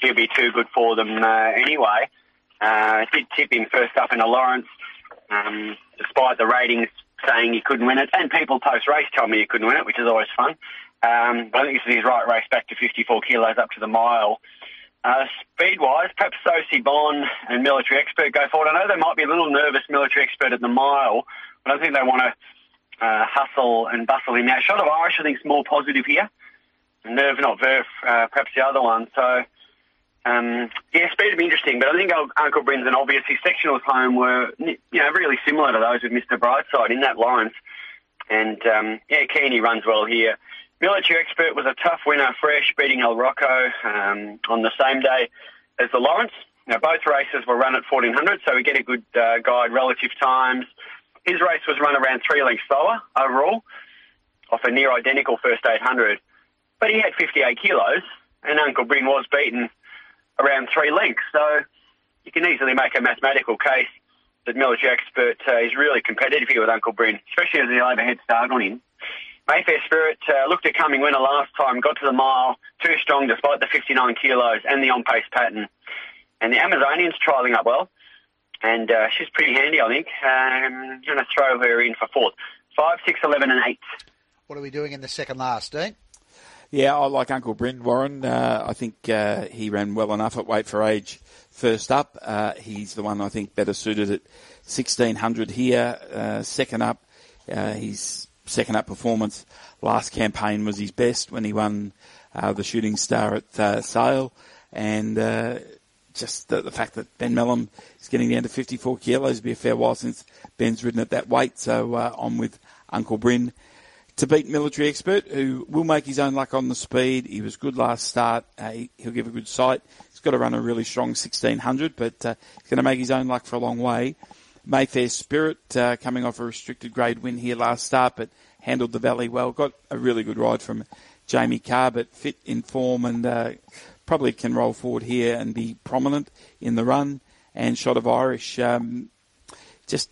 he'll be too good for them uh, anyway. Uh, I did tip him first up in a Lawrence, um, despite the ratings saying he couldn't win it, and people post-race told me he couldn't win it, which is always fun. Um, but I think this is his right race back to 54 kilos up to the mile. Uh, speed-wise, perhaps Soci Bon and Military Expert go forward. I know they might be a little nervous, Military Expert at the mile, but I think they want to uh, hustle and bustle him out. Shot of Irish, I think, is more positive here. Nerve, not Verve, uh, perhaps the other one. So, um, yeah, speed will be interesting, but I think Uncle Bryn's and obvious his sectionals home were, you know, really similar to those with Mr. Brightside in that Lawrence. And, um, yeah, Keeney runs well here. Military Expert was a tough winner, fresh, beating El Rocco um, on the same day as the Lawrence. Now, both races were run at 1400, so we get a good uh, guide relative times. His race was run around three lengths slower overall, off a near identical first 800. But he had 58 kilos, and Uncle Bryn was beaten around three lengths. So you can easily make a mathematical case that Military Expert uh, is really competitive here with Uncle Bryn, especially as the overhead start on him. Mayfair Spirit uh, looked at coming winner last time, got to the mile, too strong despite the 59 kilos and the on-pace pattern. And the Amazonian's trialling up well, and uh, she's pretty handy, I think. Um, going to throw her in for fourth. Five, six, eleven, and eight. What are we doing in the second last, Dean? Yeah, I like Uncle Bryn Warren. Uh, I think uh, he ran well enough at weight for age first up. Uh, he's the one I think better suited at 1600 here. Uh, second up, uh, he's second up performance last campaign was his best when he won uh, the shooting star at uh, Sale, and uh, just the, the, fact that Ben Melham is getting down to 54 kilos, it'll be a fair while since Ben's ridden at that weight. So uh, on with Uncle Bryn to beat Military Expert, who will make his own luck on the speed. He was good last start. Uh, he, will give a good sight. He's got to run a really strong 1600, but uh, he's going to make his own luck for a long way. Mayfair Spirit uh, coming off a restricted grade win here last start, but handled the valley well. Got a really good ride from Jamie Kah, but fit in form and uh, probably can roll forward here and be prominent in the run. And shot of Irish, um, just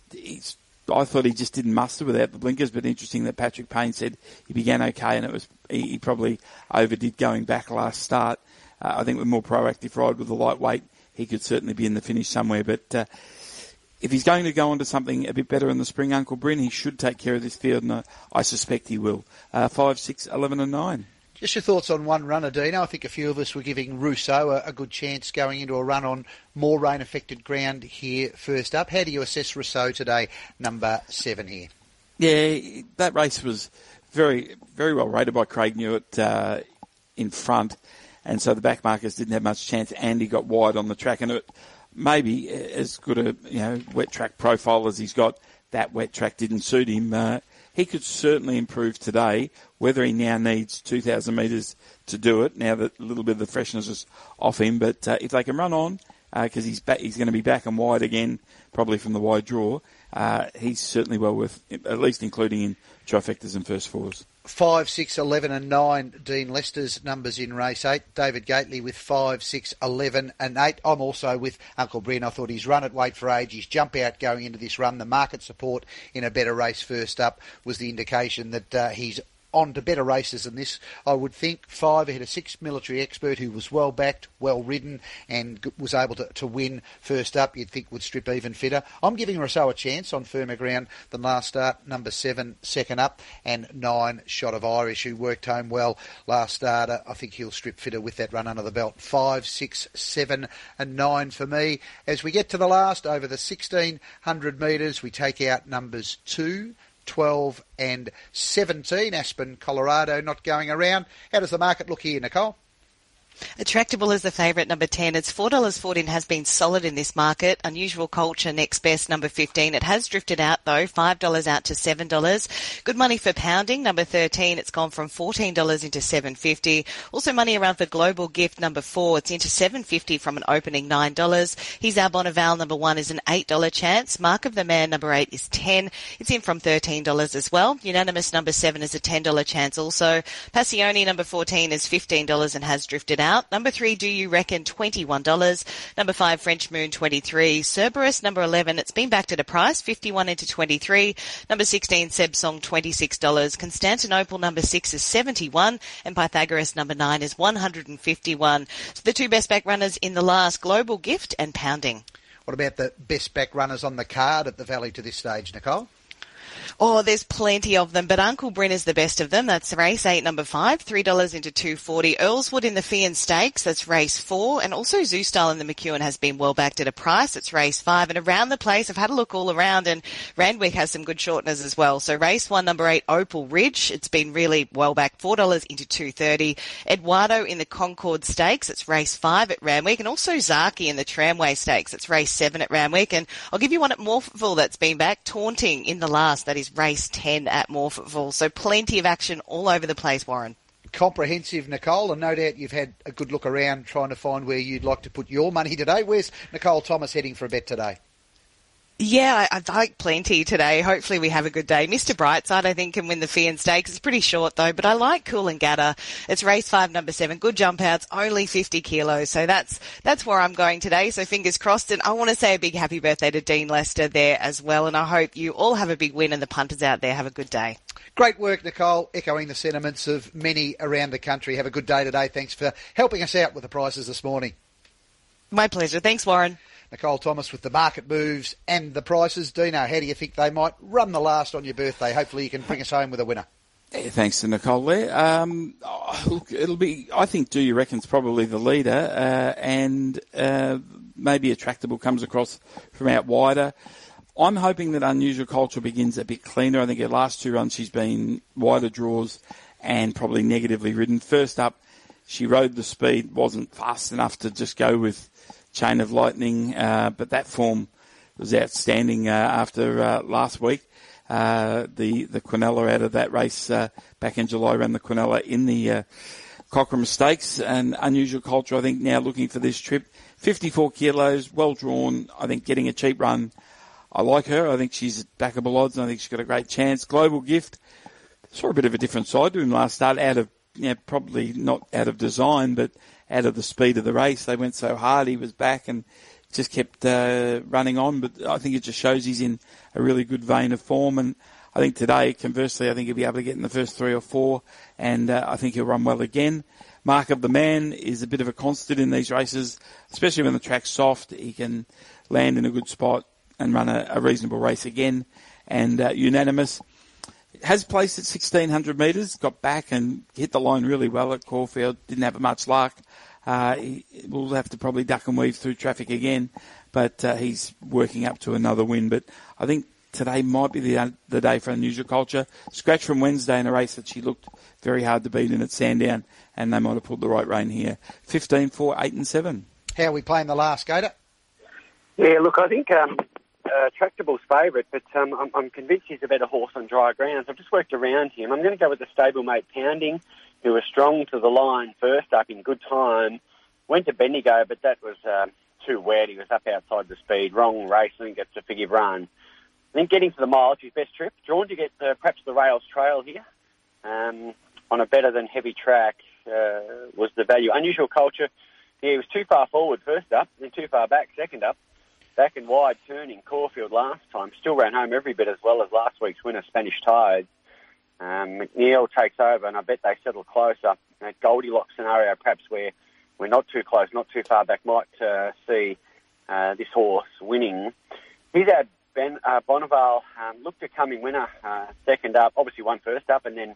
I thought he just didn't muster without the blinkers, but interesting that Patrick Payne said he began okay and it was he, probably overdid going back last start. Uh, I think with more proactive ride with the lightweight, he could certainly be in the finish somewhere. But uh, if he's going to go on to something a bit better in the spring, Uncle Bryn, he should take care of this field, and I, I suspect he will. Uh, 5, 6, 11 and 9. Just your thoughts on one runner, Dino. I think a few of us were giving Rousseau a, a good chance going into a run on more rain affected ground here first up. How do you assess Rousseau today, number seven here? Yeah, that race was very, very well rated by Craig Newitt uh, in front, and so the back markers didn't have much chance. Andy got wide on the track, and it maybe as good a you know wet track profile as he's got. That wet track didn't suit him. Uh, he could certainly improve today. Whether he now needs 2,000 metres to do it, now that a little bit of the freshness is off him, but uh, if they can run on, because uh, he's back, he's going to be back and wide again, probably from the wide draw. Uh, he's certainly well worth, at least including in trifectas and first fours. 5, 6, 11 and 9, Dean Lester's numbers in race 8. David Gately with 5, 6, 11 and 8. I'm also with Uncle Bryn. I thought he's run at weight for age. His jump out going into this run, the market support in a better race first up was the indication that uh, he's on to better races than this. I would think five ahead of six military expert who was well backed, well ridden, and was able to, to win first up. You'd think would strip even fitter. I'm giving Rousseau a chance on firmer ground than last start. Number seven, second up, and nine shot of Irish who worked home well last starter. I think he'll strip fitter with that run under the belt. Five, six, seven, and nine for me. As we get to the last over the 1600 metres, we take out numbers two. 12 and 17. Aspen, Colorado not going around. How does the market look here, Nicole? Attractable is the favourite, number 10. It's $4.14 has been solid in this market. Unusual Culture, next best, number 15. It has drifted out though, $5 out to $7. Good money for Pounding, number 13. It's gone from $14 into 750 Also money around for Global Gift, number 4. It's into 750 from an opening $9. He's our Bonneval, number 1 is an $8 chance. Mark of the Man, number 8 is 10 It's in from $13 as well. Unanimous, number 7 is a $10 chance also. Passione, number 14 is $15 and has drifted out Number three, Do You Reckon, $21. Number five, French Moon, 23. Cerberus, number 11, it's been backed at a price, 51 into 23. Number 16, Seb Song, $26. Constantinople, number six, is 71. And Pythagoras, number nine, is 151. So the two best back runners in the last, Global Gift and Pounding. What about the best back runners on the card at the Valley to this stage, Nicole? Oh, there's plenty of them, but Uncle Bryn is the best of them. That's race eight, number five, three dollars into two forty. Earlswood in the Feehan Stakes. That's race four, and also Zoustyle in the McEwen has been well backed at a price. It's race five, and around the place, I've had a look all around, and Randwick has some good shorteners as well. So race one, number eight, Opal Ridge. It's been really well backed, four dollars into two thirty. Eduardo in the Concord Stakes. It's race five at Randwick, and also Zaaki in the Tramway Stakes. It's race seven at Randwick, and I'll give you one at Morphettville that's been back, Taunting in the last. That is race 10 at Morphettville. So plenty of action all over the place, Warren. Comprehensive, Nicole, and no doubt you've had a good look around trying to find where you'd like to put your money today. Where's Nicole Thomas heading for a bet today? Yeah, I, I like plenty today. Hopefully we have a good day. Mr. Brightside, I think, can win the Feehan Stakes. It's pretty short though, but I like Coolangatta. It's race five, number seven. Good jump outs, only 50 kilos. So that's, that's where I'm going today. So fingers crossed. And I want to say a big happy birthday to Dean Lester there as well. And I hope you all have a big win and the punters out there have a good day. Great work, Nicole, echoing the sentiments of many around the country. Have a good day today. Thanks for helping us out with the prices this morning. My pleasure. Thanks, Warren. Nicole Thomas with the market moves and the prices. Dino, how do you think they might run the last on your birthday? Hopefully you can bring us home with a winner. Yeah, thanks to Nicole there. Um, oh, look, it'll be. I think Do You Reckon's probably the leader, uh, and uh, maybe Attractable comes across from out wider. I'm hoping that Unusual Culture begins a bit cleaner. I think her last two runs she's been wider draws and probably negatively ridden. First up, she rode the speed, wasn't fast enough to just go with chain of lightning, uh, but that form was outstanding uh, after uh, last week. Uh, the the Quinella out of that race back in July ran the Quinella in the Cockram Stakes and unusual culture. I think now looking for this trip, 54 kilos, well drawn. I think getting a cheap run. I like her. I think she's backable odds, and I think she's got a great chance. Global Gift saw a bit of a different side to him last start, out of you know, probably not out of design, but out of the speed of the race. They went so hard, he was back and just kept uh, running on. But I think it just shows he's in a really good vein of form. And I think today, conversely, I think he'll be able to get in the first three or four, and uh, I think he'll run well again. Mark of the Man is a bit of a constant in these races, especially when the track's soft. He can land in a good spot and run a, a reasonable race again. And uh, unanimous, has placed at 1600 metres, got back and hit the line really well at Caulfield. Didn't have much luck. Uh, he will have to probably duck and weave through traffic again, but uh, he's working up to another win. But I think today might be the, the day for unusual culture. Scratch from Wednesday in a race that she looked very hard to beat in at Sandown, and they might have pulled the right rein here. 15, 4, 8 and 7. How are we playing the last, Gator? Yeah, look, I think um, uh, Tractable's favourite, but um, I'm, I'm convinced he's a better horse on dry grounds. I've just worked around him. I'm going to go with the stablemate Pounding, who was strong to the line first up in good time. Went to Bendigo, but that was uh, too wet. He was up outside the speed. Wrong race. I a figure run. I think getting to the mile is his best trip. Drawn to get uh, perhaps the rails trail here um, on a better than heavy track uh, was the value. Unusual culture. Yeah, he was too far forward first up, then too far back second up back and wide turning Caulfield last time. Still ran home every bit as well as last week's winner, Spanish Tides. Um, McNeil takes over, and I bet they settle closer. A Goldilocks scenario, perhaps where we're not too close, not too far back, might uh, see uh, this horse winning. He's our Ben uh, um, looked a coming winner, uh, second up, obviously won first up, and then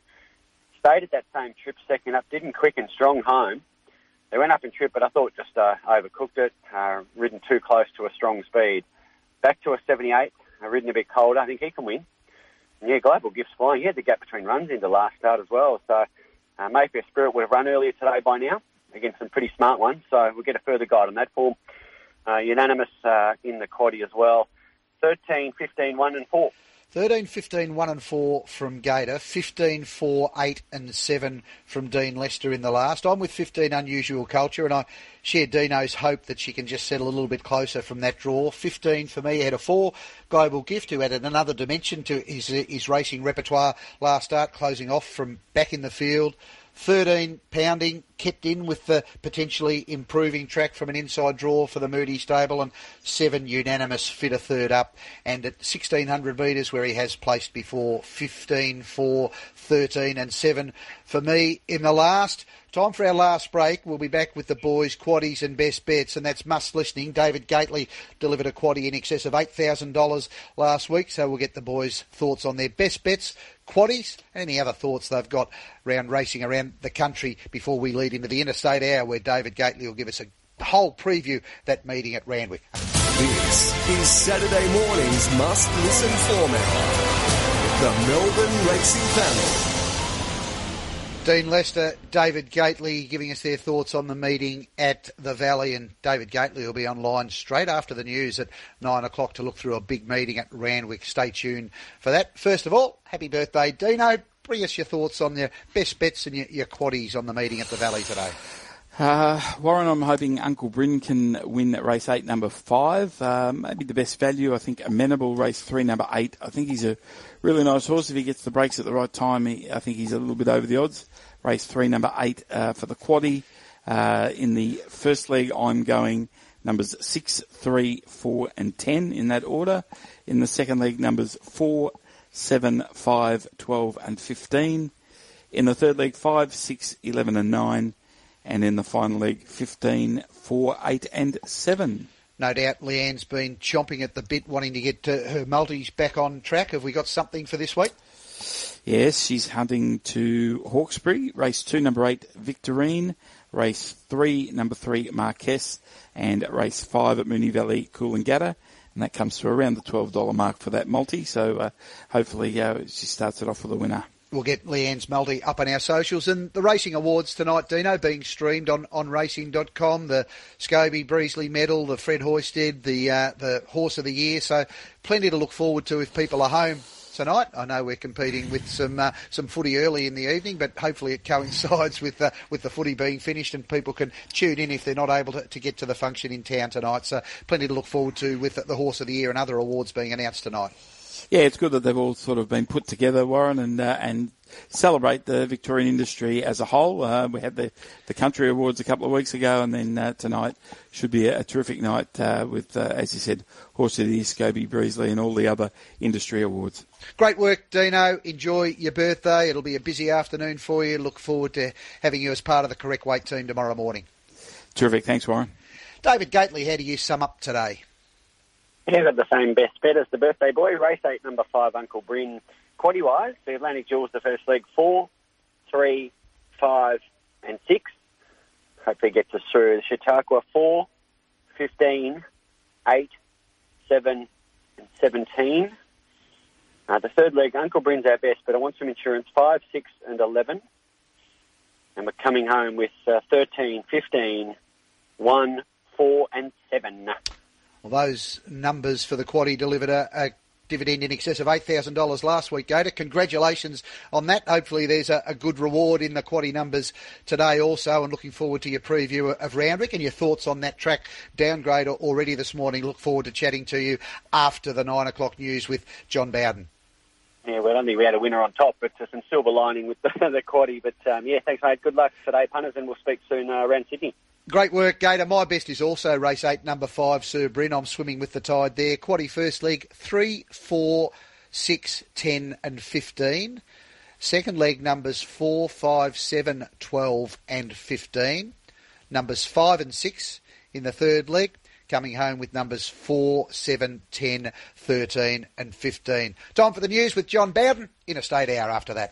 stayed at that same trip second up, didn't quicken strong home. They went up in trip, but I thought just uh, overcooked it, uh, ridden too close to a strong speed. Back to a 78, uh, ridden a bit colder. I think he can win. And yeah, Global Gifts flying. He had the gap between runs in the last start as well. So uh, Mayfair Spirit would have run earlier today by now against some pretty smart ones. So we'll get a further guide on that form. Uh, unanimous uh, in the quaddy as well. 13, 15, 1 and 4. 13, 15, 1 and 4 from Gator. 15, 4, 8 and 7 from Dean Lester in the last. I'm with 15 Unusual Culture and I share Dino's hope that she can just settle a little bit closer from that draw. 15 for me ahead of 4. Global Gift who added another dimension to his, his racing repertoire last start, closing off from back in the field. 13 pounding, kept in with the potentially improving track from an inside draw for the Moody stable, and 7 unanimous fit a third up. And at 1600 metres, where he has placed before, 15, 4, 13, and 7 for me in the last. Time for our last break. We'll be back with the boys' quaddies and best bets, and that's must listening. David Gately delivered a quaddie in excess of $8,000 last week, so we'll get the boys' thoughts on their best bets, quaddies, and any other thoughts they've got around racing around the country before we lead into the interstate hour, where David Gately will give us a whole preview that meeting at Randwick. This is Saturday morning's must listen format. The Melbourne Racing Panel. Dean Lester, David Gately giving us their thoughts on the meeting at the Valley, and David Gately will be online straight after the news at nine o'clock to look through a big meeting at Randwick. Stay tuned for that. First of all, happy birthday, Dino. Bring us your thoughts on your best bets and your, your quaddies on the meeting at the Valley today. Uh, Warren, I'm hoping Uncle Bryn can win race eight, number five. Uh, maybe the best value, I think, amenable race three, number eight. I think he's a really nice horse. If he gets the breaks at the right time, he, I think he's a little bit over the odds. Race three, number eight uh, for the quaddy. Uh, in the first leg, I'm going numbers six, three, four, and ten in that order. In the second leg, numbers four, seven, five, twelve, and fifteen. In the third leg, five, six, eleven, and nine and in the final leg 15, 4, 8 and 7. No doubt Leanne's been chomping at the bit wanting to get uh, her multis back on track. Have we got something for this week? Yes, she's hunting to Hawkesbury, race 2, number 8, Victorine, race 3, number 3, Marquess, and race 5 at Moonee Valley, Cool and Coolangatta. And that comes to around the $12 mark for that multi, so uh, hopefully uh, she starts it off with a winner. We'll get Leanne's multi up on our socials. And the Racing Awards tonight, Dino, being streamed on, on racing.com. The Scobie Breasley medal, the Fred Hoysted, the, uh, the Horse of the Year. So plenty to look forward to if people are home tonight. I know we're competing with some uh, some footy early in the evening, but hopefully it coincides with uh, with the footy being finished and people can tune in if they're not able to, to get to the function in town tonight. So plenty to look forward to with the Horse of the Year and other awards being announced tonight yeah, it's good that they've all sort of been put together, Warren, and uh, and celebrate the Victorian industry as a whole. Uh, we had the, the country awards a couple of weeks ago, and then uh, tonight should be a, a terrific night uh, with, uh, as you said, Horse of the Year, Scobie, Breasley, and all the other industry awards. Great work, Dino. Enjoy your birthday. It'll be a busy afternoon for you. Look forward to having you as part of the correct weight team tomorrow morning. Terrific. Thanks, Warren. David Gately, how do you sum up today? Yeah, got the same best bet as the birthday boy. Race eight, number five, Uncle Bryn. quaddy wise, the Atlantic Jewels, the first leg, four, three, five, and six. Hopefully gets us through. The Chautauqua, four, 15, 8, 7, and 17. Uh, the third leg, Uncle Bryn's our best, but I want some insurance, 5, 6, and 11. And we're coming home with uh, 13, 15, 1, 4, and 7. Well, those numbers for the quaddy delivered a, a dividend in excess of $8,000 last week, Gator. Congratulations on that. Hopefully there's a, a, good reward in the quaddy numbers today also and looking forward to your preview of Randwick and your thoughts on that track downgrade already this morning. Look forward to chatting to you after the 9 o'clock news with John Bowden. Yeah, well, I don't think we had a winner on top, but some silver lining with the, the quaddy. But um, yeah, thanks, mate. Good luck today, punters, and we'll speak soon uh, around Sydney. Great work, Gator. My best is also race eight, number five, Sir Bryn. I'm swimming with the tide there. Quaddy first leg, three, four, six, ten, and fifteen. Second leg, numbers four, five, seven, twelve, and fifteen. Numbers five and six in the third leg coming home with numbers 4, 7, 10, 13 and 15. Time for the news with John Bowden in a state hour after that.